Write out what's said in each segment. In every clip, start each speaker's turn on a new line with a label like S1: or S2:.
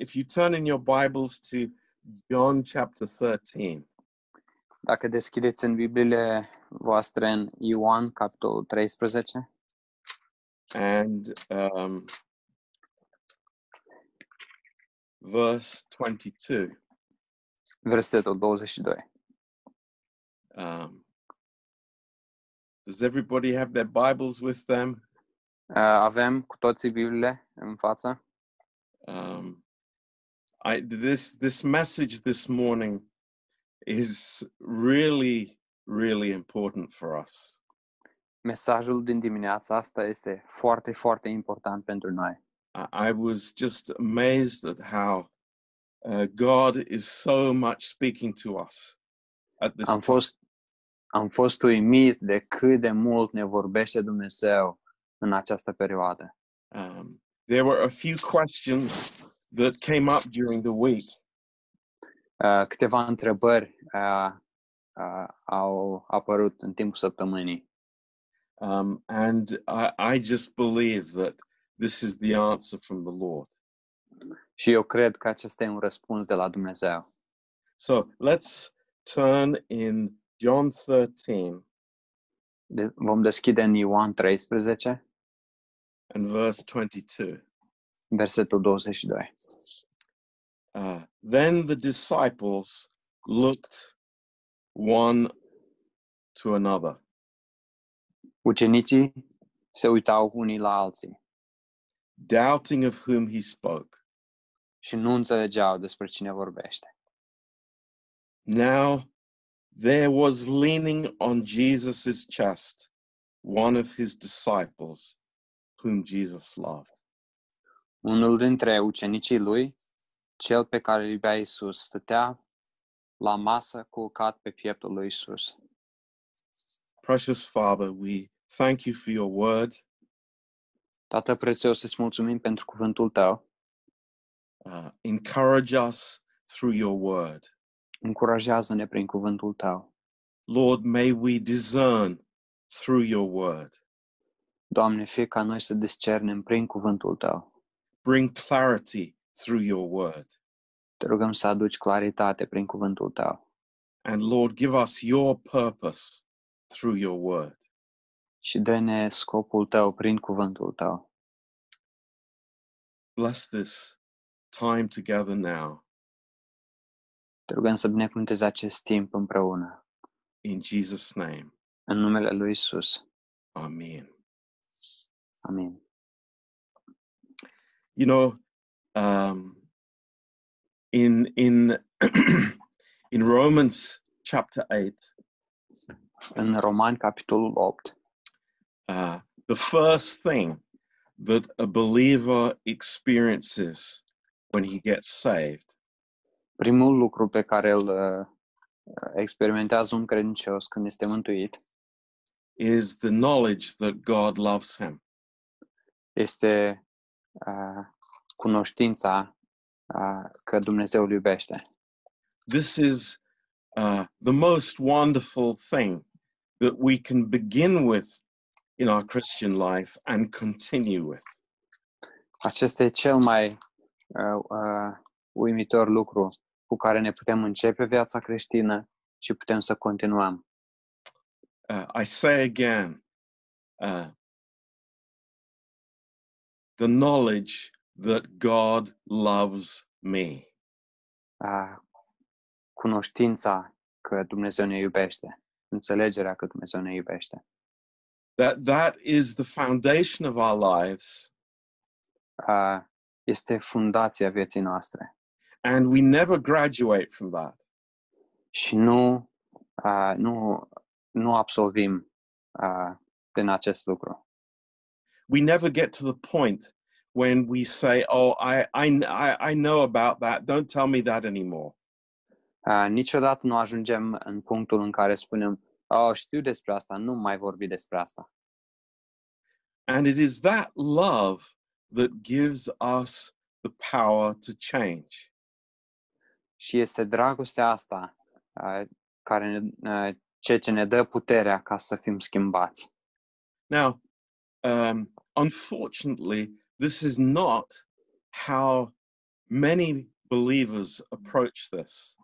S1: if you turn in your Bibles to John chapter 13,
S2: Dacă deschideți în Bibliile voastre în Ioan, capitolul 13,
S1: and um, verse 22.
S2: versetul 22.
S1: Um, does everybody have their Bibles with them?
S2: Uh, Avem cu toții Bibliile în față.
S1: Um, I this this message this morning is really really important for us.
S2: Mesajul din dimineața asta este foarte, foarte important pentru noi.
S1: I, I was just amazed at how uh, God is so much speaking to us at this
S2: Am fost, am fost uimit de cât de mult ne vorbește Dumnezeu în această perioadă.
S1: Um, there were a few questions that came up during the week,
S2: Uh, câteva întrebări uh, uh, au apărut în timpul săptămânii
S1: um, and I, I just believe that this is the answer from the Lord.
S2: și eu cred că acesta e un răspuns de la Dumnezeu.
S1: So let's turn in John 13
S2: De- vom deschide în Ioan 13,
S1: and verse 22.
S2: Versetul 22.
S1: Uh, then the disciples looked one to another,
S2: Ucenicii se uitau unii la alții
S1: doubting of whom he spoke.
S2: și nu înțelegeau despre cine vorbește.
S1: Now there was leaning on Jesus' chest one of his disciples, whom Jesus loved.
S2: Unul dintre ucenicii lui, cel pe care îl iubea Iisus, stătea la masă culcat pe pieptul lui Iisus.
S1: Precious Father, we thank you for your word.
S2: Tată prețios, îți mulțumim pentru cuvântul tău.
S1: Uh, encourage us through your word.
S2: Încurajează-ne prin cuvântul tău.
S1: Lord, may we discern through your word.
S2: Doamne, fie ca noi să discernem prin cuvântul tău.
S1: Bring clarity through your word.
S2: Te rugăm să aduci claritate prin cuvântul tău.
S1: And Lord, give us your purpose through your word.
S2: Și dă-ne scopul tău prin cuvântul tău.
S1: Bless this time together now.
S2: Te rugăm să binecuvântezi acest timp împreună.
S1: In Jesus' name,
S2: În numele lui Isus.
S1: Amen.
S2: Amin.
S1: You know, um, in in in Romans chapter eight,
S2: În Roman capitolul 8,
S1: uh, the first thing that a believer experiences when he gets saved.
S2: Primul lucru pe care îl uh, experimentează un credincios când este mântuit.
S1: Is the knowledge that God loves him.
S2: este cunoștința uh, că Dumnezeu îl iubește.
S1: This is uh, the most wonderful thing that we can begin with in our Christian life and continue with.
S2: Acesta e cel mai uh, uh, uimitor lucru cu care ne putem începe viața creștină și putem să continuăm.
S1: Uh, I say again, uh, the knowledge that God loves me.
S2: Uh, cunoștința că Dumnezeu ne iubește, înțelegerea că Dumnezeu ne iubește.
S1: That that is the foundation of our lives,
S2: Uh, este fundația vieții noastre
S1: and we never graduate from that.
S2: și nu, uh, nu, nu absolvim uh, din acest lucru.
S1: We never get to the point when we say, "Oh, I I I, I know about that. Don't tell me that anymore."
S2: Uh, niciodată nu ajungem în punctul în care spunem, oh, știu despre asta, nu mai vorbi despre asta.
S1: And it is that love that gives us the power to change.
S2: Și este dragostea asta uh, care ne, uh, ce ne dă puterea ca să fim schimbați.
S1: Now, um, unfortunately, this is not how many believers approach this.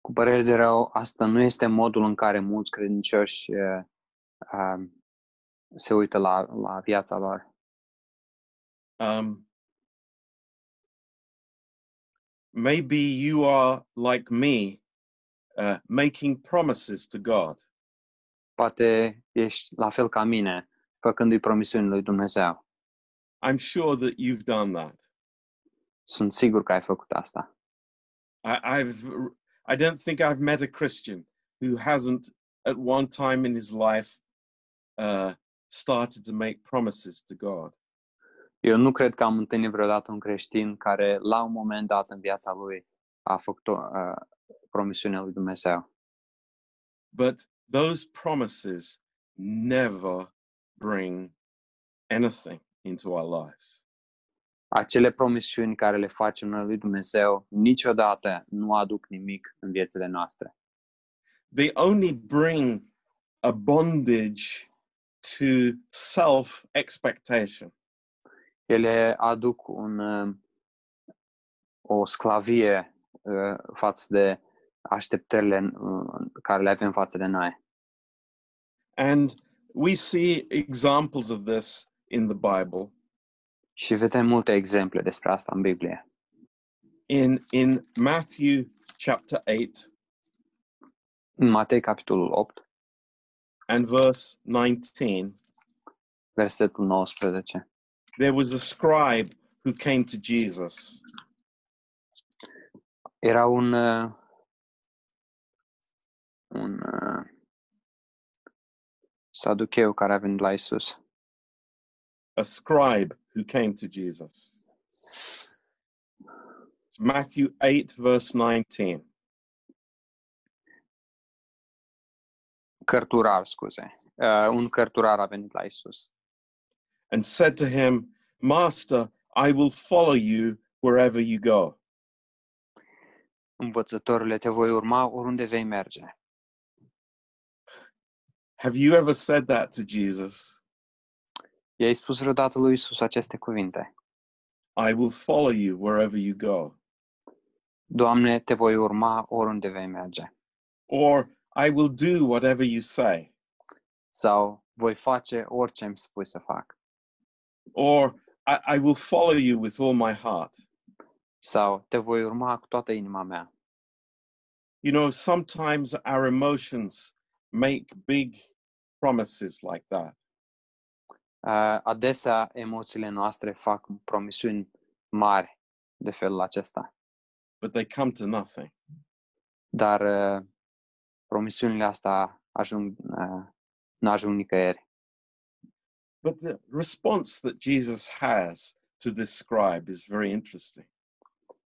S2: Cu părere de rău, asta nu este modul în care mulți credincioși uh, uh, se uită la, la viața lor.
S1: Um, maybe you are like me, uh, making promises to God.
S2: Poate ești la fel ca mine, făcându-i promisiuni lui Dumnezeu.
S1: I'm sure that you've done that.
S2: Sunt sigur că ai făcut asta.
S1: I, I've, I don't think I've met a Christian who hasn't, at one time in his life, uh, started to make promises to God.
S2: Eu nu cred că am întâlnit vreodată un creștin care, la un moment dat în viața lui, a făcut o uh, promisiune lui Dumnezeu.
S1: But those promises never bring anything into our lives.
S2: Acele promisiuni care le facem noi lui Dumnezeu niciodată nu aduc nimic în viețile noastre.
S1: They only bring a bondage to self expectation.
S2: Ele aduc un, uh, o sclavie uh, față de așteptările uh, care le avem față de noi.
S1: And we see examples of this in the Bible.
S2: Și vedem multe exemple despre asta în Biblie.
S1: In, in Matthew chapter 8
S2: În Matei, capitolul 8,
S1: and verse 19,
S2: versetul 19.
S1: there was a scribe who came to Jesus.
S2: Era un, uh, un saducheu care a venit la Isus.
S1: A scribe who came to Jesus. It's Matthew 8, verse 19.
S2: Cărturar, scuze. Uh, un cărturar a venit la Isus
S1: and said to him, Master, I will follow you wherever you go.
S2: Învățătorule, te voi urma oriunde vei merge.
S1: Have you ever said that to Jesus?
S2: I-ai spus vreodată lui Isus aceste cuvinte.
S1: I will follow you wherever you go.
S2: Doamne, te voi urma oriunde vei merge.
S1: Or I will do whatever you say.
S2: Sau voi face orice îmi spui să fac.
S1: Or I, I will follow you with all my heart.
S2: Sau te voi urma cu toată inima mea.
S1: You know, sometimes our emotions make big promises like that.
S2: Uh, adesea emoțiile noastre fac promisiuni mari de felul acesta.
S1: but they come to nothing.
S2: Dar uh, promisiunile astea ajung, uh, nu ajung nicăieri.
S1: But the response that Jesus has to this scribe is very interesting.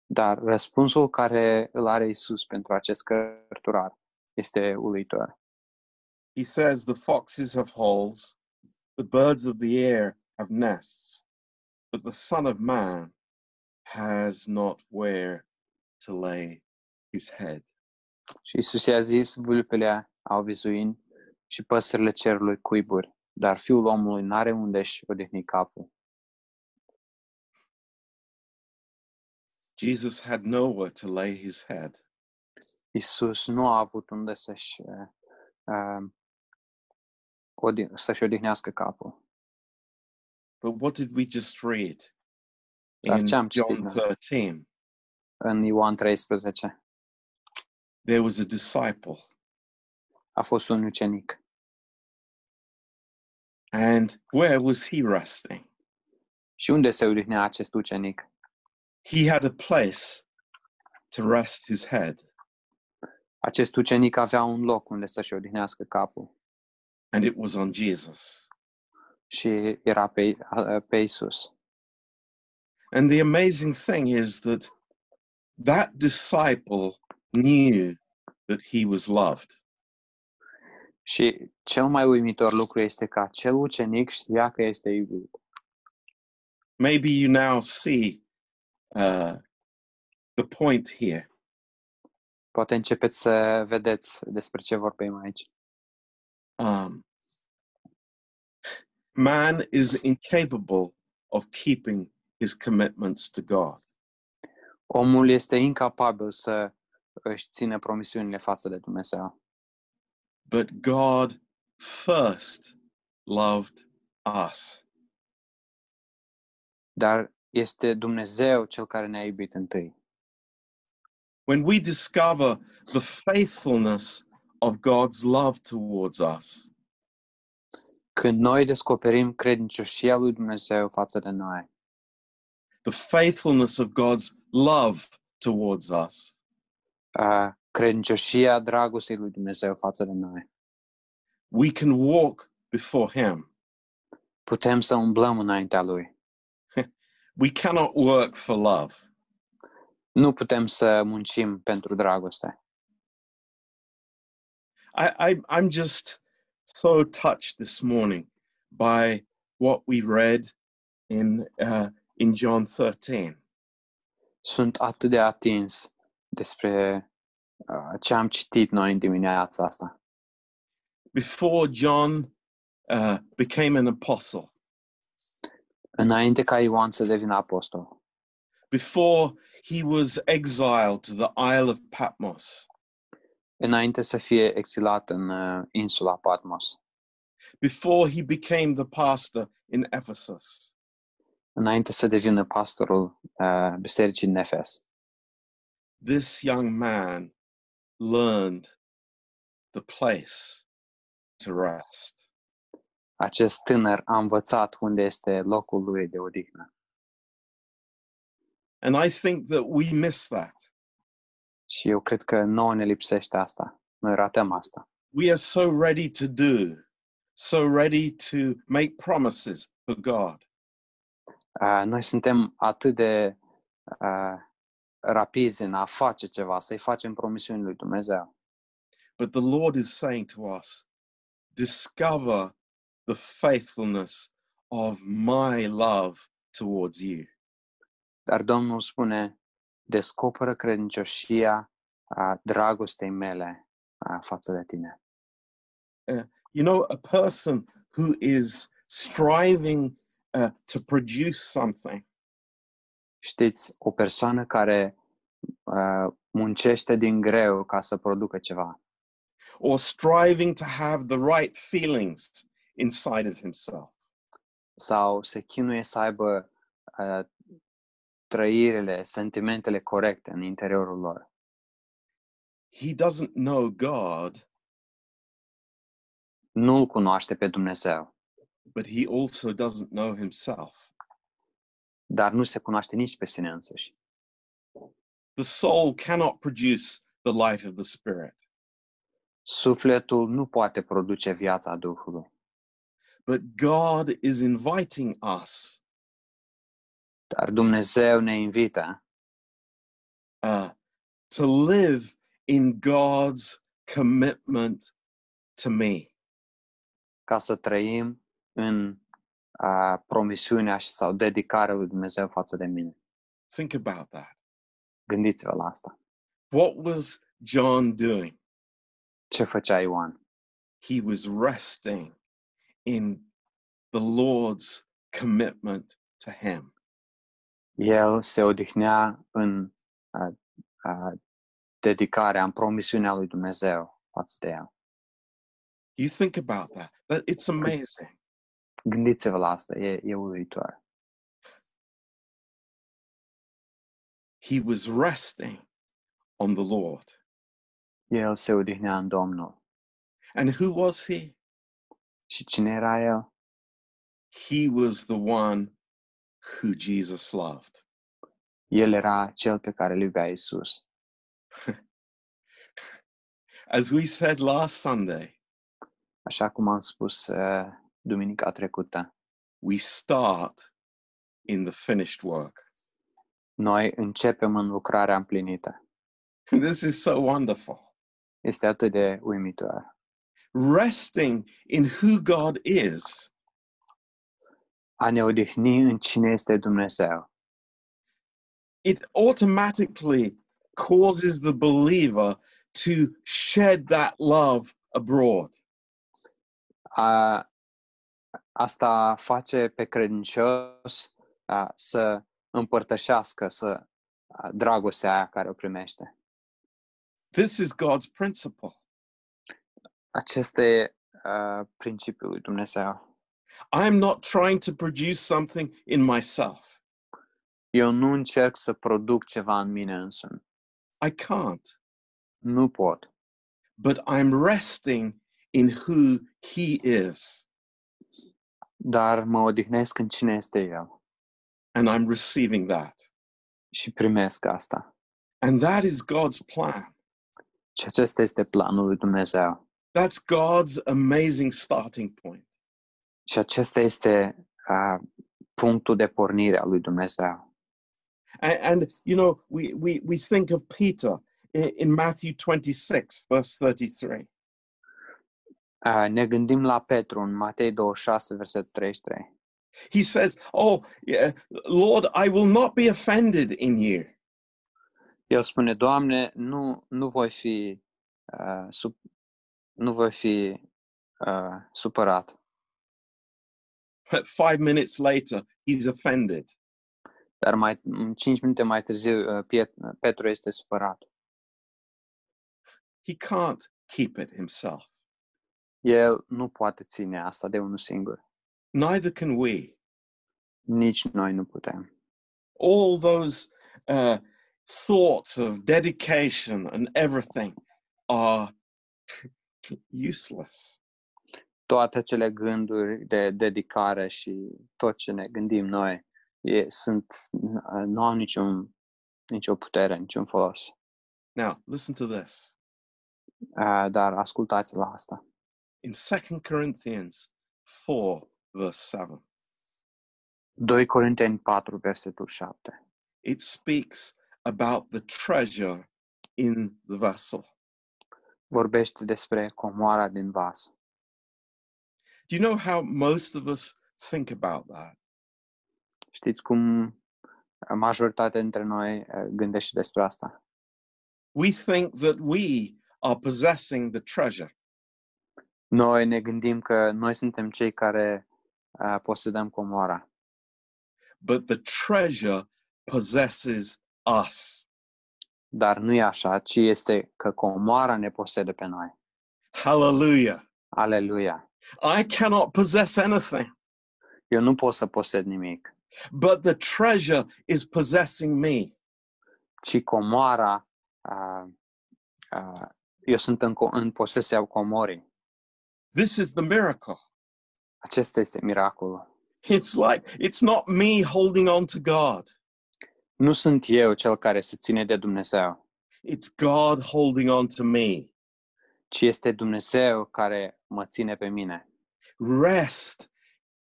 S2: Dar răspunsul care îl are Isus pentru acest cărturar este uluitor.
S1: He says, The foxes have holes, the birds of the air have nests, but the Son of Man has not where to lay his head.
S2: Și Isus i-a zis, vulpele au vizuini și păsările cerului cuiburi, dar fiul omului n-are unde odihni capul.
S1: Jesus had nowhere to lay his head.
S2: Isus nu a avut unde să-și, uh, uh, să-și odihnească capul.
S1: But what did we just read
S2: Dar
S1: in
S2: ce am
S1: John
S2: citit noi?
S1: 13?
S2: În Ioan 13
S1: There was a disciple,
S2: a fost un ucenic.
S1: and where was he resting?
S2: Și unde se odihnea acest ucenic?
S1: He had a place to rest his head,
S2: Acest ucenic avea un loc unde să-și odihnească capul
S1: and it was on Jesus.
S2: și era pe, pe Isus.
S1: And the amazing thing is that that disciple knew that he was loved.
S2: Și cel mai uimitor lucru este că acel ucenic știa că este iubit.
S1: Maybe you now see uh, the point here.
S2: Poate începeți să vedeți despre ce vorbim aici.
S1: Um, man is incapable of keeping his commitments to God.
S2: Omul este incapabil să își țină promisiunile față de Dumnezeu.
S1: But God first loved us.
S2: Dar este Dumnezeu cel care ne-a iubit întâi.
S1: When we discover the faithfulness of God's love towards us,
S2: Când noi descoperim credincioșia lui Dumnezeu față de noi,
S1: the faithfulness of God's love towards us,
S2: uh, credincioșia dragostei lui Dumnezeu față de noi,
S1: we can walk before Him.
S2: putem să umblăm înaintea lui.
S1: We cannot work for love.
S2: Nu putem să muncim pentru dragoste.
S1: I, I, I'm just so touched this morning by what we read in, uh, in John 13.
S2: Sunt atât de atins despre uh, ce am citit noi în dimineața asta.
S1: Before John uh, became an apostle,
S2: Înainte ca Ioan să devină apostol,
S1: before he was exiled to the Isle of Patmos,
S2: înainte să fie exilat în uh, insula Patmos,
S1: before he became the pastor in Ephesus,
S2: înainte să devină pastorul uh, bisericii în Efes,
S1: this young man learned the place to rest.
S2: acest tânăr a învățat unde este locul lui de odihnă.
S1: And I think that we miss that.
S2: Și eu cred că nouă ne lipsește asta. Noi ratăm asta.
S1: We are so ready to do, so ready to make promises for God.
S2: Uh, noi suntem atât de uh, rapizi în a face ceva, să-i facem promisiuni lui Dumnezeu.
S1: But the Lord is saying to us, discover the faithfulness of my love towards you.
S2: Dar Domnul spune, descoperă credincioșia a dragostei mele a, față de tine.
S1: You know, a person who is striving uh, to produce something.
S2: Știți, o persoană care uh, muncește din greu ca să producă ceva.
S1: Or striving to have the right feelings inside of himself.
S2: Sau se chinuie să aibă uh, trăirile, sentimentele corecte în interiorul lor.
S1: he doesn't know God,
S2: Nu-L cunoaște pe Dumnezeu,
S1: but he also doesn't know himself.
S2: dar nu se cunoaște nici pe sine însuși.
S1: The soul cannot produce the life of the Spirit,
S2: Sufletul nu poate produce viața Duhului,
S1: but God is inviting us
S2: dar Dumnezeu ne invită
S1: uh, to live in God's commitment to me.
S2: ca să trăim în uh, promisiunea și sau dedicarea lui Dumnezeu față de mine.
S1: Think about that.
S2: Gândiți-vă la asta.
S1: What was John doing?
S2: Ce făcea Ioan?
S1: He was resting in the Lord's commitment to him.
S2: El se odihnea în dedicarea, în promisiunea lui Dumnezeu față de.
S1: You think about that. That it's amazing.
S2: Gândiți-vă la asta, e, e.
S1: He was resting on the Lord.
S2: El se odihnea în Domnul.
S1: And who was he?
S2: Și cine era el?
S1: He was the one who Jesus loved.
S2: El era cel pe care îl iubea Isus.
S1: As we said last Sunday,
S2: Așa cum am spus uh, duminica trecută,
S1: we start in the finished work.
S2: noi începem în lucrarea împlinită.
S1: This is so wonderful.
S2: Este atât de uimitor.
S1: Resting in who God is
S2: A ne odihni în cine este Dumnezeu.
S1: it automatically causes the believer to shed that love abroad.
S2: A, asta face pe credincios a, să împărtășească, să uh, dragostea aia care o primește.
S1: This is God's principle.
S2: Acesta e uh, principiul lui Dumnezeu.
S1: I'm not trying to produce something in myself.
S2: Eu nu încerc să produc ceva în mine însumi.
S1: I can't.
S2: Nu pot.
S1: But I'm resting in who He is.
S2: Dar mă odihnesc în cine este El
S1: And I'm receiving that.
S2: și primesc asta.
S1: And that is God's plan.
S2: Și acesta este planul lui Dumnezeu.
S1: That's God's amazing starting point.
S2: Și acesta este uh, punctul de pornire al lui Dumnezeu.
S1: And, and you know, we, we, we think of Peter in, in Matthew 26, verse 33.
S2: Uh, ne gândim la Petru în Matei 26, versetul 33.
S1: He says, Oh, yeah, Lord, I will not be offended in you.
S2: El spune, Doamne, nu, nu voi fi, uh, sup, nu voi fi uh, supărat.
S1: But five minutes later, he's offended.
S2: Dar mai, cinci minute mai târziu, uh, Piet, Petru este supărat.
S1: He can't keep it himself.
S2: El nu poate ține asta de unul singur.
S1: Neither can we.
S2: Nici noi nu putem.
S1: All those uh, thoughts of dedication and everything are useless.
S2: Toate acele gânduri de dedicare și tot ce ne gândim noi e, sunt, uh, nu au niciun, nicio putere, niciun folos.
S1: Now, listen to this.
S2: Uh, dar ascultați la asta.
S1: In 2 Corinthians 4, verse 7,
S2: 2 Corinteni 4, versetul 7.
S1: it speaks about the treasure in the vessel.
S2: Vorbește despre comoara din vas.
S1: Do you know how most of us think about that?
S2: Știți cum majoritatea dintre noi uh, gândește despre asta?
S1: We think that we are possessing the treasure.
S2: Noi ne gândim că noi suntem cei care uh, posedăm comoara,
S1: but the treasure possesses us.
S2: dar nu e așa, ci este că comoara ne posede pe noi.
S1: Hallelujah.
S2: Aleluia!
S1: I cannot possess anything,
S2: Eu nu pot să posed nimic,
S1: but the treasure is possessing me.
S2: ci comoara, uh, uh, eu sunt în, în posesia comorii.
S1: This is the miracle.
S2: Acesta este miracolul.
S1: It's like, it's not me holding on to God,
S2: Nu sunt eu cel care se ține de Dumnezeu,
S1: it's God holding on to me.
S2: Ci este Dumnezeu care mă ține pe mine.
S1: Rest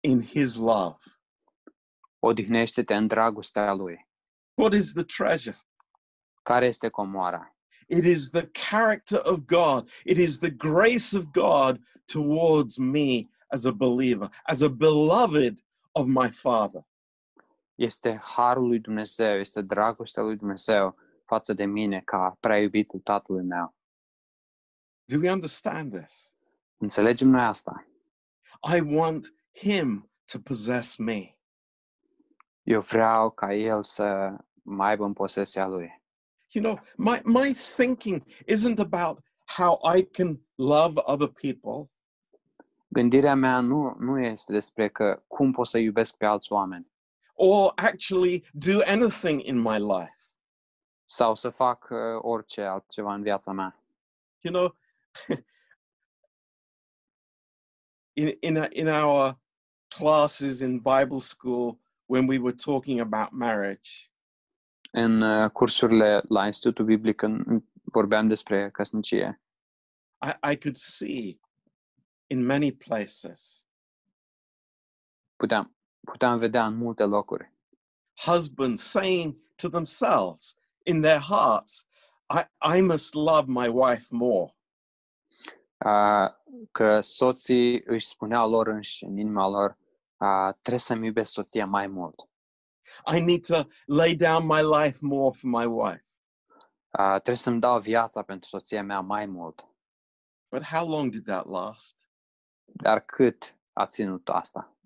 S1: in His love.
S2: Odihnește-te în dragostea Lui.
S1: What is the treasure?
S2: Care este comoara?
S1: It is the character of God. It is the grace of God towards me as a believer, as a beloved of my Father.
S2: Este harul lui Dumnezeu, este dragostea lui Dumnezeu față de mine ca prea iubitul tatălui meu.
S1: Do we understand this?
S2: Înțelegem noi asta?
S1: I want Him to possess me.
S2: Eu vreau ca El să mă aibă în posesia Lui.
S1: You know, my, my thinking isn't about how I can love other people.
S2: Gândirea mea nu, nu este despre că cum pot să iubesc pe alți oameni
S1: or actually do anything in my life.
S2: sau să fac uh, orice altceva în viața mea.
S1: You know, in, in, in our classes in Bible school, when we were talking about marriage,
S2: În uh, cursurile la Institutul Biblic când vorbeam despre căsnicie,
S1: I, I could see in many places.
S2: Puteam, puteam vedea în multe locuri
S1: husbands saying to themselves in their hearts, I, I must love my wife more.
S2: Uh, că soții își spuneau lor înși în inima lor uh, trebuie să-mi iubesc soția mai mult.
S1: I need to lay down my life more for my wife.
S2: Uh, trebuie să-mi dau viața pentru soția mea mai mult.
S1: But how long did that last?
S2: Dar cât a ținut asta?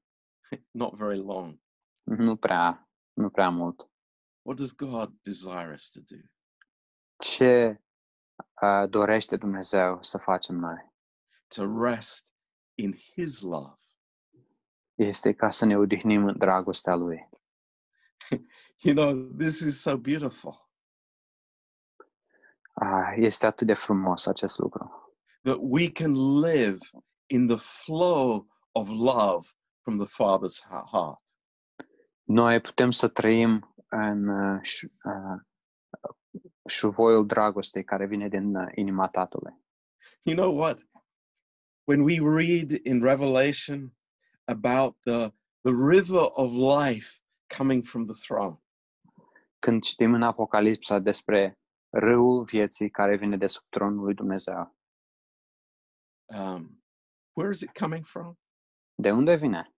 S1: Not very long.
S2: Nu prea, nu prea mult.
S1: What does God desire us to do?
S2: Ce uh, dorește Dumnezeu să facem noi?
S1: To rest in His love.
S2: Este ca să ne odihnim în dragostea Lui.
S1: You know, this is so beautiful
S2: Uh, este atât de frumos acest lucru.
S1: that we can live in the flow of love from the Father's heart.
S2: Noi putem să trăim în uh, uh, șuvoiul dragostei care vine din uh, inima Tatălui.
S1: You know what? When we read in Revelation about the, the river of life coming from the throne,
S2: Când citim în Apocalipsa despre râul vieții care vine de sub tronul lui Dumnezeu,
S1: um, where is it coming from?
S2: de unde vine?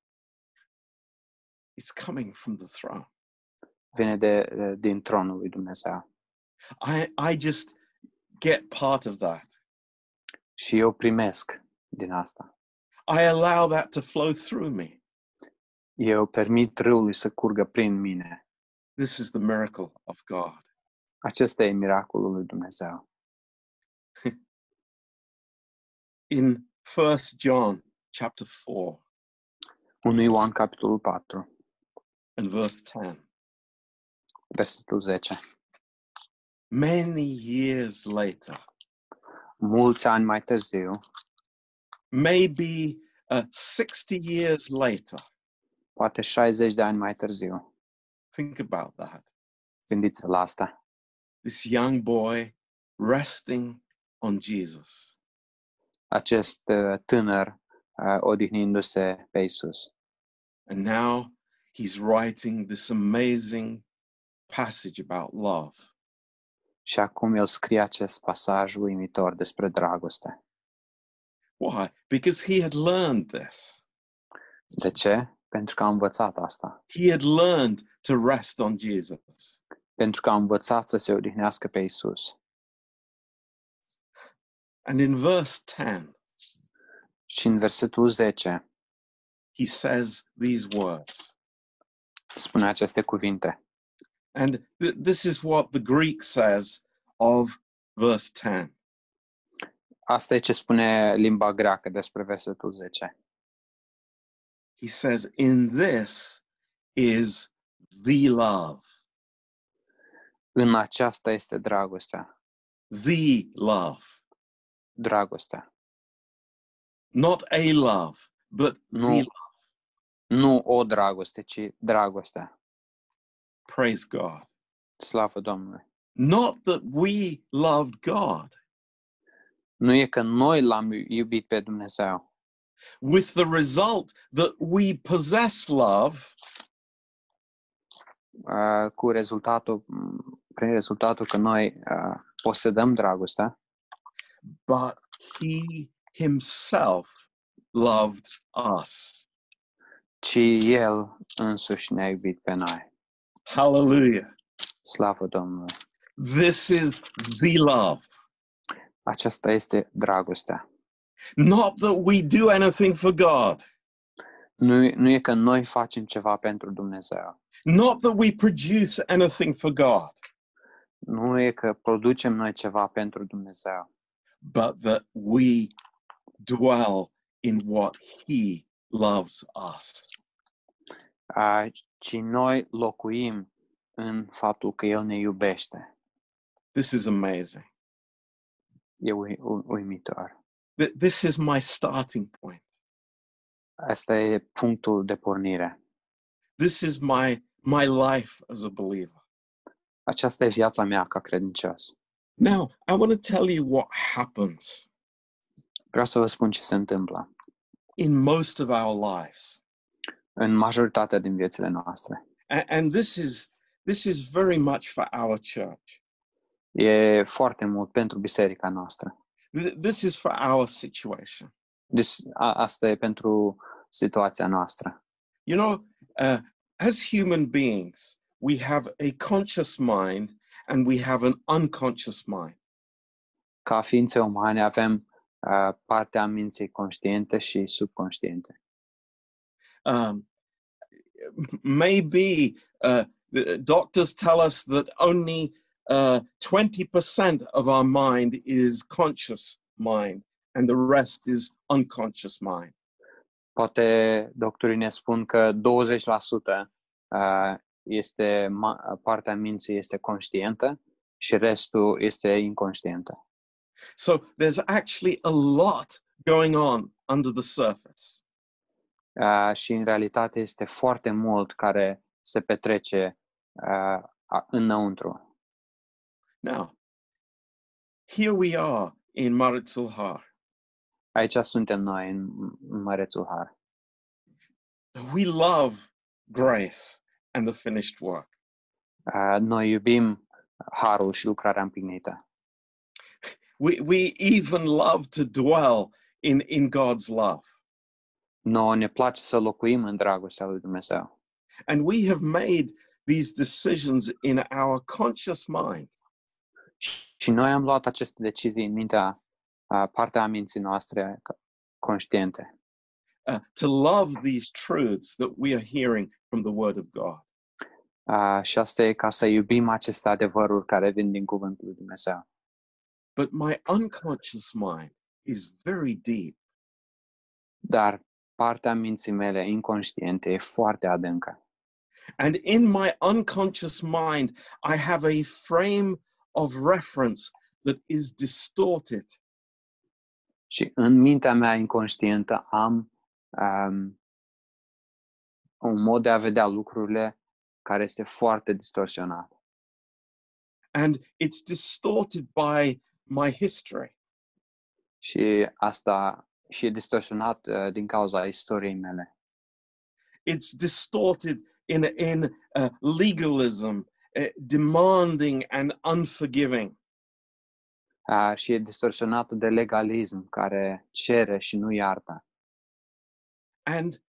S1: It's coming from the throne.
S2: Vine de, de, din tronul lui Dumnezeu.
S1: I, I just get part of that.
S2: Și eu primesc din asta.
S1: I allow that to flow through me.
S2: Eu permit râului să curgă prin mine.
S1: This is the miracle of God.
S2: Acesta e miracolul lui Dumnezeu.
S1: In First John chapter 4
S2: 1 Ioan, capitolul 4,
S1: and verse 10,
S2: versetul 10.
S1: Many years later,
S2: Mulți ani mai târziu,
S1: maybe uh, 60 years later,
S2: poate 60 de ani mai târziu,
S1: think about that.
S2: la asta.
S1: This young boy resting on Jesus.
S2: Acest uh, tânăr uh, odihnindu-se pe Isus.
S1: And now he's writing this amazing passage about love.
S2: Și acum el scrie acest pasaj uimitor despre dragoste.
S1: Why? Because he had learned this.
S2: De ce? Pentru că a învățat asta.
S1: He had learned to rest on Jesus.
S2: Pentru că a învățat să se odihnească pe Isus.
S1: And in verse 10,
S2: Și în versetul 10
S1: he says these words.
S2: spune aceste cuvinte.
S1: And th- this is what the Greek says of verse 10.
S2: Asta e ce spune limba greacă despre versetul 10.
S1: He says, In this is the love.
S2: În aceasta este dragostea.
S1: The love.
S2: Dragostea.
S1: Not a love, but the
S2: Nu,
S1: love.
S2: nu o dragoste, ci dragostea.
S1: Praise God.
S2: Slavă Domnului.
S1: Not that we loved God
S2: Nu e că noi l-am iubit pe Dumnezeu,
S1: with the result that we possess love
S2: uh, cu rezultatul, prin rezultatul că noi uh, posedăm dragostea,
S1: but he himself loved us.
S2: ci El însuși ne-a iubit pe noi.
S1: Hallelujah.
S2: Slavă Domnului.
S1: This is the love.
S2: Aceasta este dragostea.
S1: Not that we do anything for God,
S2: Nu, nu e că noi facem ceva pentru Dumnezeu.
S1: not that we produce anything for God,
S2: Nu e că producem noi ceva pentru Dumnezeu,
S1: but that we dwell in what he loves us.
S2: uh, ci noi locuim în faptul că El ne iubește.
S1: This is amazing.
S2: E ui, u- uimitor.
S1: Th- This is my starting point.
S2: Asta e punctul de pornire.
S1: This is my my life as a believer.
S2: Aceasta e viața mea ca credincios.
S1: Now, I want to tell you what happens
S2: Vreau să vă spun ce se întâmplă
S1: in most of our lives.
S2: În majoritatea din viețile noastre.
S1: A- and this is this is very much for our church.
S2: E foarte mult pentru biserica noastră.
S1: Th- This is for our situation.
S2: Deci, a, asta e pentru situația noastră.
S1: You know, uh, as human beings, we have a conscious mind and we have an unconscious mind.
S2: Ca ființe umane avem uh, partea minții conștiente și subconștiente.
S1: Um, maybe uh, The doctors tell us that only uh, 20% of our mind is conscious mind, and the rest is unconscious mind.
S2: Poate doctorii ne spun că 20% uh, este partea minții este conștientă și restul este inconștientă.
S1: So there's actually a lot going on under the surface.
S2: Uh, și în realitate este foarte mult care se petrece uh, a- înăuntru.
S1: Now, here we are in Maritzul Har.
S2: Aici suntem noi în în Mărețul Har.
S1: We love grace and the finished work.
S2: Uh, noi iubim harul și lucrarea împlinită.
S1: We, we even love to dwell in, in God's love.
S2: Nouă ne place să locuim în dragostea lui Dumnezeu.
S1: And we have made these decisions in our conscious mind.
S2: Și noi am luat aceste decizii în mintea, uh, partea a minții noastre ca- conștiente.
S1: uh, to love these truths that we are hearing from the Word of God.
S2: Uh, și asta e ca să iubim aceste adevăruri care vin din Cuvântul lui Dumnezeu.
S1: But my unconscious mind is very deep.
S2: Dar partea minții mele inconștiente e foarte adâncă.
S1: And in my unconscious mind, I have a frame of reference that is distorted.
S2: Și în mintea mea inconștientă am um, un mod de a vedea lucrurile care este foarte distorsionat.
S1: And it's distorted by my history.
S2: Și asta și e distorsionat uh, din cauza istoriei mele.
S1: It's distorted in, in uh, legalism, uh, demanding and unforgiving.
S2: Uh, și e distorsionat de legalism care cere și nu iartă.
S1: And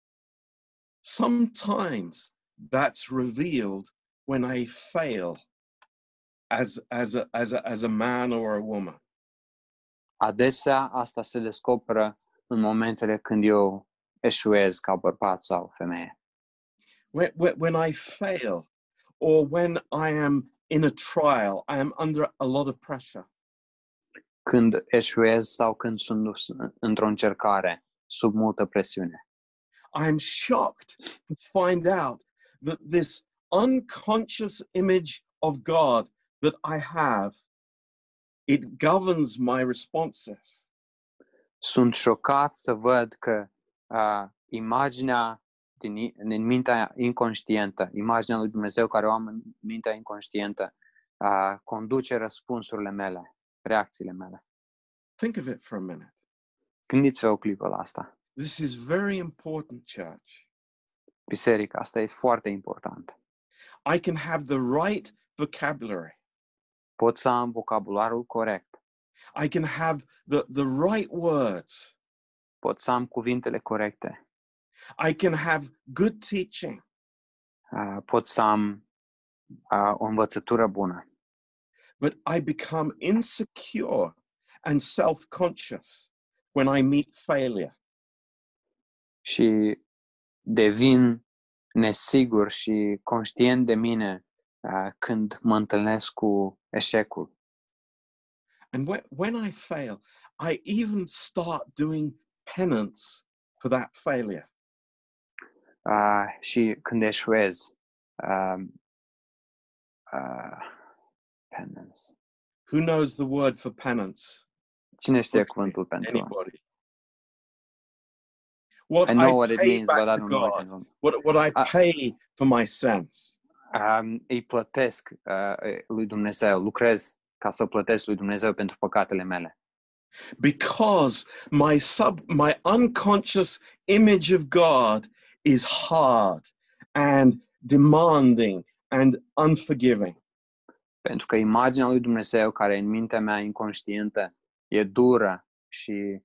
S1: sometimes that's revealed when I fail as, as, a, as, a, as a man or a woman.
S2: Adesea asta se descoperă în momentele când eu eșuez ca bărbat sau femeie.
S1: When, when, when I fail or when I am in a trial, I am under a lot of pressure.
S2: Când eșuez sau când sunt într-o încercare sub multă presiune.
S1: I am shocked to find out that this unconscious image of God that I have, it governs my responses.
S2: Sunt șocat să văd că uh, imaginea din, i- din mintea inconștientă, imaginea lui Dumnezeu care o am în mintea inconștientă, uh, conduce răspunsurile mele, reacțiile mele.
S1: Think of it for a minute.
S2: Gândiți-vă o clipă la asta.
S1: This is very important, church.
S2: Biserica, asta e foarte important.
S1: I can have the right vocabulary.
S2: Pot să am vocabularul corect,
S1: I can have the, the right words.
S2: pot să am cuvintele corecte,
S1: I can have good teaching.
S2: uh, pot să am uh, o învățătură bună,
S1: But I become insecure and self conscious when I meet failure.
S2: și devin nesigur și conștient de mine uh, când mă întâlnesc cu eșecul.
S1: And when, when I fail, I even start doing penance for that failure.
S2: Uh, și când eșuez, uh, uh, penance.
S1: Who knows the word for penance?
S2: Cine știe cuvântul pentru?
S1: Anybody? What
S2: I know what it
S1: pay
S2: means,
S1: back
S2: but I don't know what
S1: God,
S2: it
S1: what, what I
S2: Uh,
S1: pay for my sins.
S2: Um, îi plătesc uh, lui Dumnezeu, lucrez ca să plătesc lui Dumnezeu pentru păcatele mele.
S1: because my sub my unconscious image of God is hard and demanding and unforgiving.
S2: Pentru că imaginea lui Dumnezeu, care e în mintea mea inconștientă, e dură și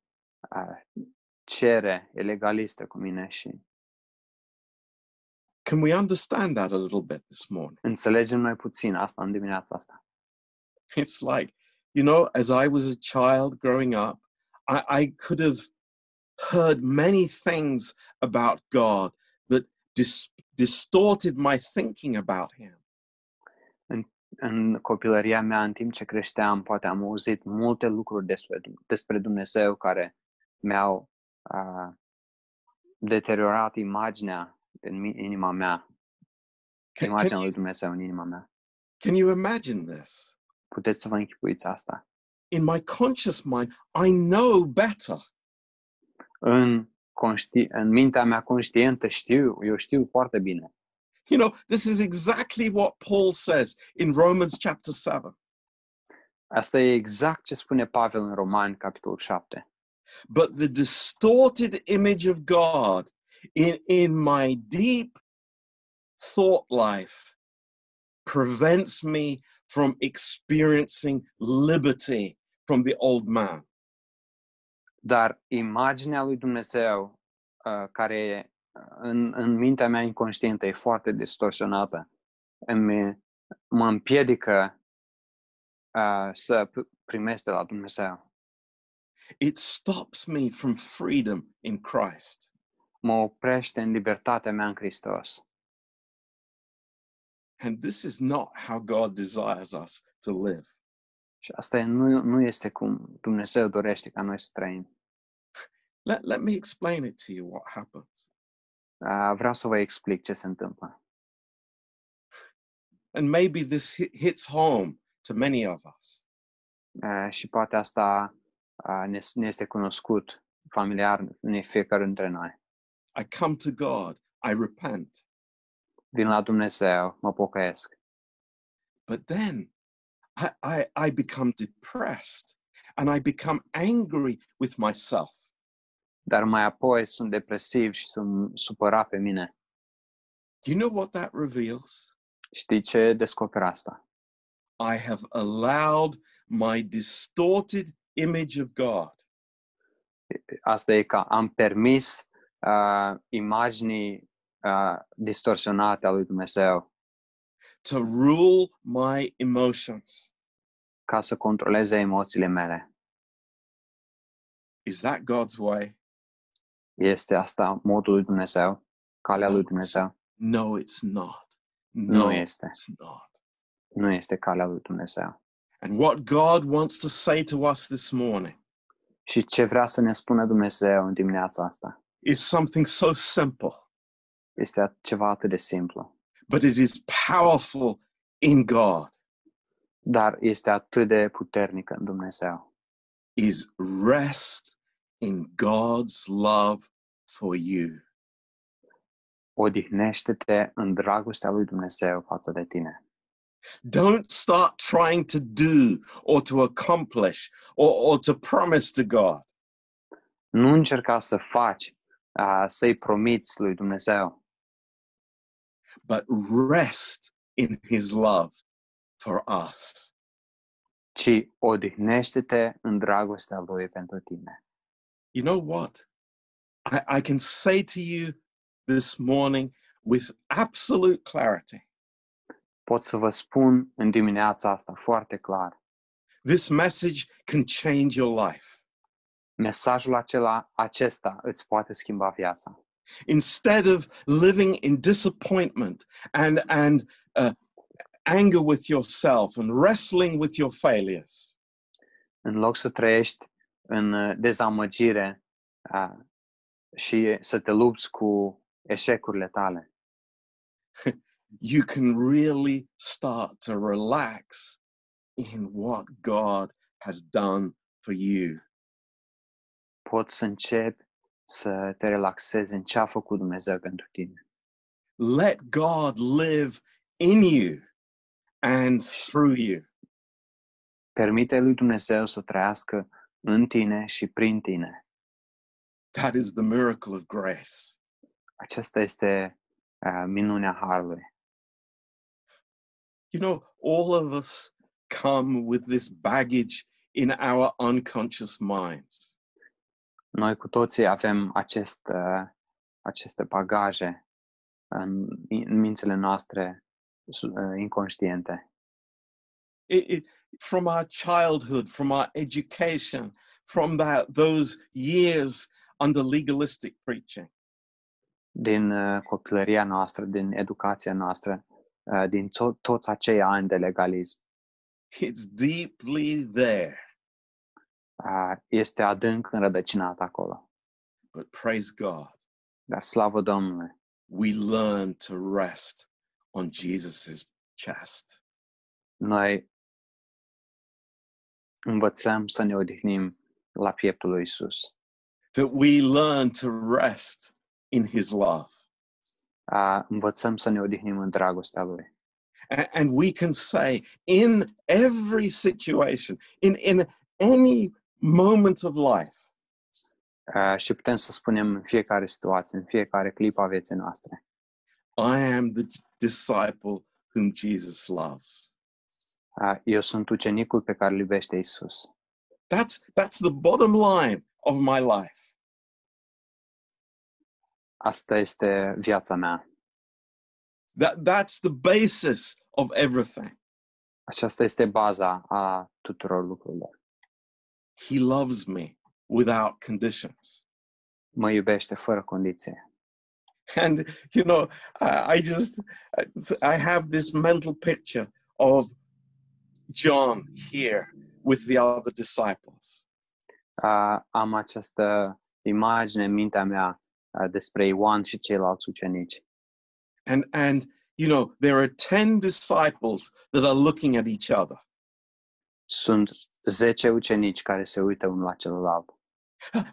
S2: uh, cere, e legalistă cu mine și
S1: Can we understand that a little bit this morning?
S2: înțelegem noi puțin asta în dimineața asta.
S1: It's like, you know, as I was a child growing up, I, I could have heard many things about God that dis- distorted my thinking about Him.
S2: În copilăria mea, în timp ce creșteam, poate am auzit multe lucruri despre, despre Dumnezeu care mi-au uh, deteriorat imaginea în inima mea,
S1: Can, can,
S2: imaginea lui Dumnezeu în inima mea.
S1: can you imagine this?
S2: Puteți să vă închipuiți asta.
S1: In my conscious mind, I know better.
S2: În, conști- în mintea mea conștientă știu, eu știu foarte bine.
S1: You know, this is exactly what Paul says in Romans chapter 7.
S2: Asta e exact ce spune Pavel în Romani, capitolul 7.
S1: But the distorted image of God in, in my deep thought life prevents me from experiencing liberty from the old man.
S2: Dar imaginea lui Dumnezeu, uh, care uh, în, în mintea mea inconștientă e foarte distorsionată, îmi, mă împiedică uh, să primesc de la Dumnezeu.
S1: It stops me from freedom in Christ.
S2: Mă oprește în libertatea mea în Hristos.
S1: And this is not how God desires us to live.
S2: Și asta nu, nu este cum Dumnezeu dorește ca noi să trăim.
S1: Let, let me explain it to you what happens.
S2: Uh, vreau să vă explic ce se întâmplă.
S1: And maybe this hit, hits home to many of us.
S2: Uh, și poate asta uh, ne, ne este cunoscut familiar în fiecare dintre noi.
S1: I come to God, I repent,
S2: La Dumnezeu, mă pocăiesc.
S1: but then I, I, I become depressed and I become angry with myself.
S2: Dar mai apoi sunt depresiv și sunt supărat pe mine.
S1: Do you know what that reveals?
S2: Știi ce descoper asta?
S1: I have allowed my distorted image of God
S2: Asta e că am permis uh, imaginii uh, distorsionate a lui Dumnezeu
S1: to rule my emotions.
S2: ca să controleze emoțiile mele.
S1: Is that God's way?
S2: Este asta modul lui Dumnezeu? Calea lui Dumnezeu?
S1: No, it's not.
S2: Nu
S1: No,
S2: este.
S1: it's not.
S2: Nu este calea lui Dumnezeu.
S1: And what God wants to say to us this morning
S2: Și ce vrea să ne spună Dumnezeu în dimineața asta?
S1: is something so simple,
S2: Este ceva atât de simplu,
S1: but it is powerful in God.
S2: dar este atât de puternic în Dumnezeu.
S1: Is rest in God's love for you.
S2: Odihnește-te în dragostea lui Dumnezeu față de tine.
S1: Don't start trying to do or to accomplish or, or to promise to God.
S2: Nu încerca să faci, uh, să-i promiți lui Dumnezeu,
S1: but rest in his love for us.
S2: ci odihnește-te în dragostea lui pentru tine.
S1: You know what? I, I can say to you this morning with absolute clarity
S2: Pot să vă spun în dimineața asta foarte clar.
S1: this message can change your life.
S2: Mesajul acela, acesta îți poate schimba viața.
S1: Instead of living in disappointment and, and uh, anger with yourself and wrestling with your failures,
S2: În loc să trăiești în uh, dezamăgire uh, și să te lupți cu eșecurile tale,
S1: you can really start to relax in what God has done for you.
S2: poți să începi să te relaxezi în ce a făcut Dumnezeu pentru tine.
S1: Let God live in you and through you.
S2: Permite lui Dumnezeu să trăiască în tine și prin tine.
S1: That is the miracle of grace.
S2: Aceasta este uh, minunea Harului.
S1: You know, all of us come with this baggage in our unconscious minds.
S2: Noi cu toții avem acest, uh, aceste bagaje în, în mințile noastre su- uh, inconștiente.
S1: It, it, from our childhood, from our education, from that, those years under legalistic preaching.
S2: Din uh, copilăria noastră, din educația noastră, uh, din to- toți acei ani de legalism.
S1: It's deeply there.
S2: Este adânc înrădăcinat acolo.
S1: But praise God,
S2: Dar slavă Domnului,
S1: we learn to rest on Jesus' chest.
S2: noi învățăm să ne odihnim la pieptul lui Isus.
S1: That we learn to rest in his love.
S2: Uh, învățăm să ne odihnim în dragostea lui.
S1: A- And we can say, in every situation, in, in any moment of life,
S2: Uh, și putem să spunem în fiecare situație, în fiecare clip a vieții noastre.
S1: I am the disciple whom Jesus loves.
S2: Uh, eu sunt ucenicul pe care îl iubește Isus.
S1: That's, that's the bottom line of my life.
S2: Asta este viața mea.
S1: That, that's the basis of everything.
S2: Aceasta este baza a tuturor lucrurilor.
S1: He loves me without conditions.
S2: Mă iubește fără condiție.
S1: And, you know, I, I just, I have this mental picture of John here with the other disciples.
S2: Uh, am această imagine în mintea mea uh, despre Ioan și ceilalți ucenici.
S1: And, and, you know, there are 10 disciples that are looking at each other.
S2: Sunt 10 ucenici care se uită unul la celălalt.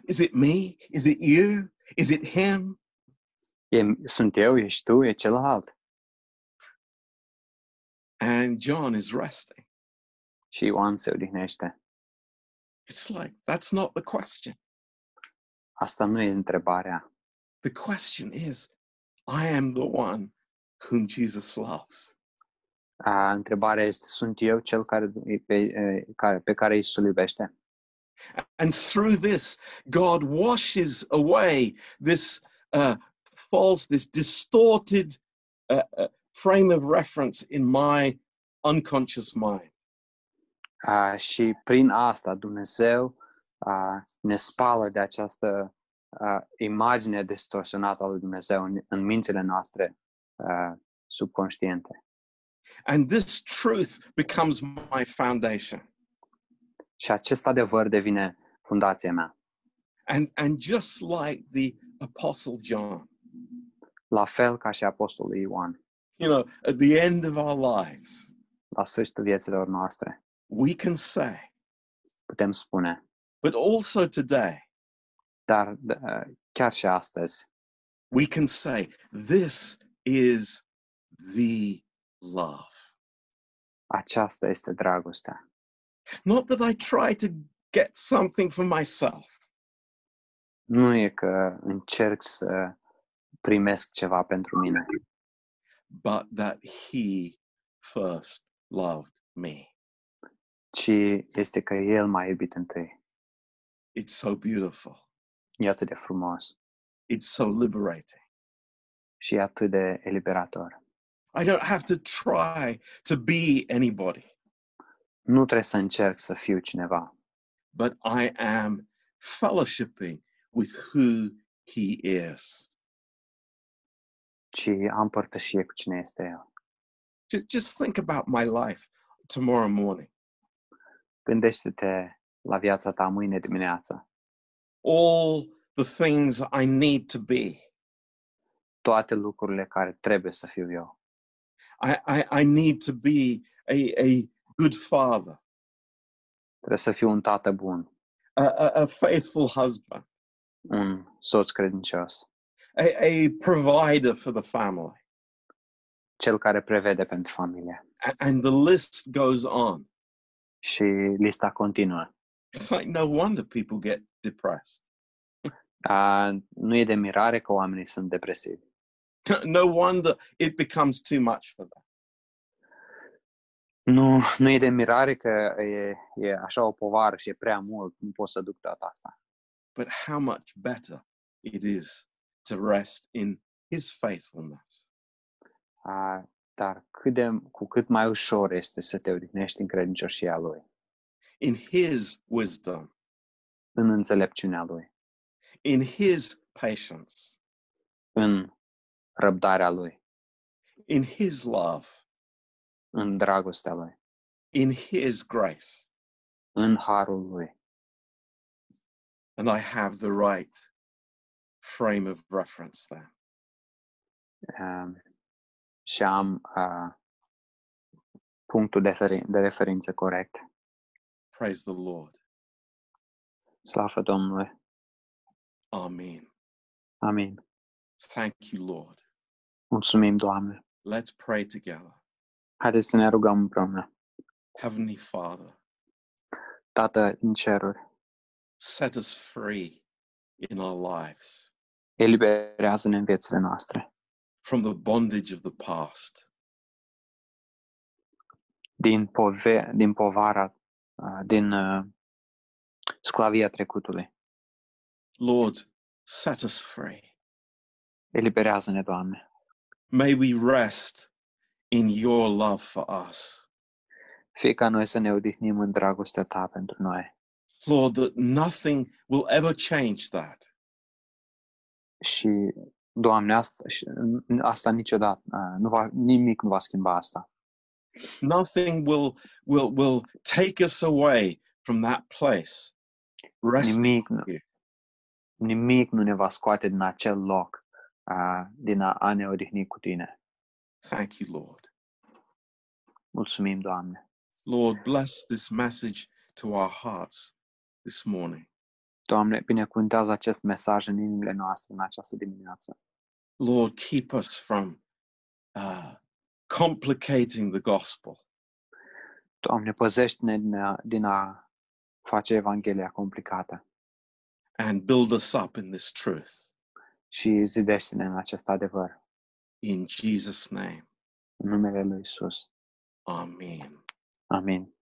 S1: Is it me? Is it you? Is it him?
S2: E, sunt eu, ești tu, e celălalt.
S1: And John is resting.
S2: Și Ioan se odihnește.
S1: It's like, that's not the question.
S2: Asta nu e întrebarea.
S1: The question is, I am the one whom Jesus loves.
S2: A, întrebarea este, sunt eu cel care, pe, e, care, pe care Isus îl iubește?
S1: And through this, God washes away this uh, false, this distorted uh, uh, frame of reference in my unconscious mind.
S2: A, și prin asta Dumnezeu a, ne spală de această a, imagine distorsionată a lui Dumnezeu în, în mințile noastre a, subconștiente.
S1: And this truth becomes my foundation.
S2: Și acest adevăr devine fundația mea.
S1: And, and just like the Apostle John,
S2: La fel ca și Apostolul Ioan,
S1: you know, at the end of our lives,
S2: la sfârșitul vieților noastre,
S1: we can say,
S2: putem spune,
S1: but also today,
S2: dar uh, chiar și astăzi,
S1: we can say, this is the love.
S2: aceasta este dragostea.
S1: Not that I try to get something for myself,
S2: Nu e că încerc să primesc ceva pentru mine,
S1: but that He first loved me.
S2: ci este că El m-a iubit întâi.
S1: It's so beautiful.
S2: E atât de frumos
S1: It's so liberating.
S2: și e atât de eliberator.
S1: I don't have to try to be anybody,
S2: Nu trebuie să încerc să fiu cineva,
S1: but I am fellowshipping with who He is.
S2: ci am părtășie cu cine este El.
S1: Just, just think about my life tomorrow morning.
S2: Gândește-te la viața ta mâine dimineață.
S1: All the things I need to be.
S2: Toate lucrurile care trebuie să fiu eu.
S1: I, I, I need to be a, a good father,
S2: Trebuie să fiu un tată bun,
S1: a, a, a faithful husband,
S2: un soț credincios,
S1: a, a provider for the family.
S2: cel care prevede pentru familie.
S1: A- And the list goes on.
S2: Și lista continuă.
S1: It's like no wonder people get depressed.
S2: A, nu e de mirare că oamenii sunt depresivi.
S1: No wonder it becomes too much for them.
S2: Nu, nu e de mirare că e, e așa o povară și e prea mult, nu pot să duc toată asta.
S1: But how much better it is to rest in His faithfulness.
S2: A, dar cât de, cu cât mai ușor este să te odihnești în credincioșia Lui,
S1: in his wisdom,
S2: în înțelepciunea Lui,
S1: in his patience,
S2: în răbdarea Lui,
S1: in his love,
S2: în dragostea Lui,
S1: in His grace.
S2: în harul Lui.
S1: And I have the right frame of reference there.
S2: Um, și am uh, punctul de, referi- de referință corect.
S1: Praise the Lord.
S2: Slavă Domnului!
S1: Amen.
S2: Amin.
S1: Thank you, Lord.
S2: Mulțumim, Doamne!
S1: Let's pray together.
S2: Haideți să ne rugăm împreună.
S1: Heavenly Father,
S2: Tată în ceruri,
S1: set us free in our lives
S2: eliberează-ne în viețile noastre
S1: from the bondage of the past.
S2: din, pove- din povara, uh, din uh, sclavia trecutului.
S1: Lord, set us free.
S2: Eliberează-ne, Doamne!
S1: May we rest in your love for us.
S2: Fie ca noi să ne odihnim în dragostea Ta pentru noi.
S1: Lord, that nothing will ever change that.
S2: Și, Doamne, asta, asta niciodată, nu va, nimic nu va schimba asta.
S1: Nothing will, will, will take us away from that place. Resting
S2: Nimic, nu- nimic nu ne va scoate din acel loc, uh, din a, a ne odihni cu Tine.
S1: Thank you, Lord.
S2: Mulțumim, Doamne!
S1: Lord, bless this message to our hearts this morning.
S2: Doamne, binecuvântează acest mesaj în inimile noastre în această dimineață.
S1: Lord, keep us from uh, complicating the gospel.
S2: Doamne, păzește-ne din a, din a face Evanghelia complicată
S1: and build us up in this truth.
S2: Și zidește-ne în acest adevăr.
S1: In Jesus' name,
S2: În numele Lui Isus.
S1: Amen.
S2: Amin.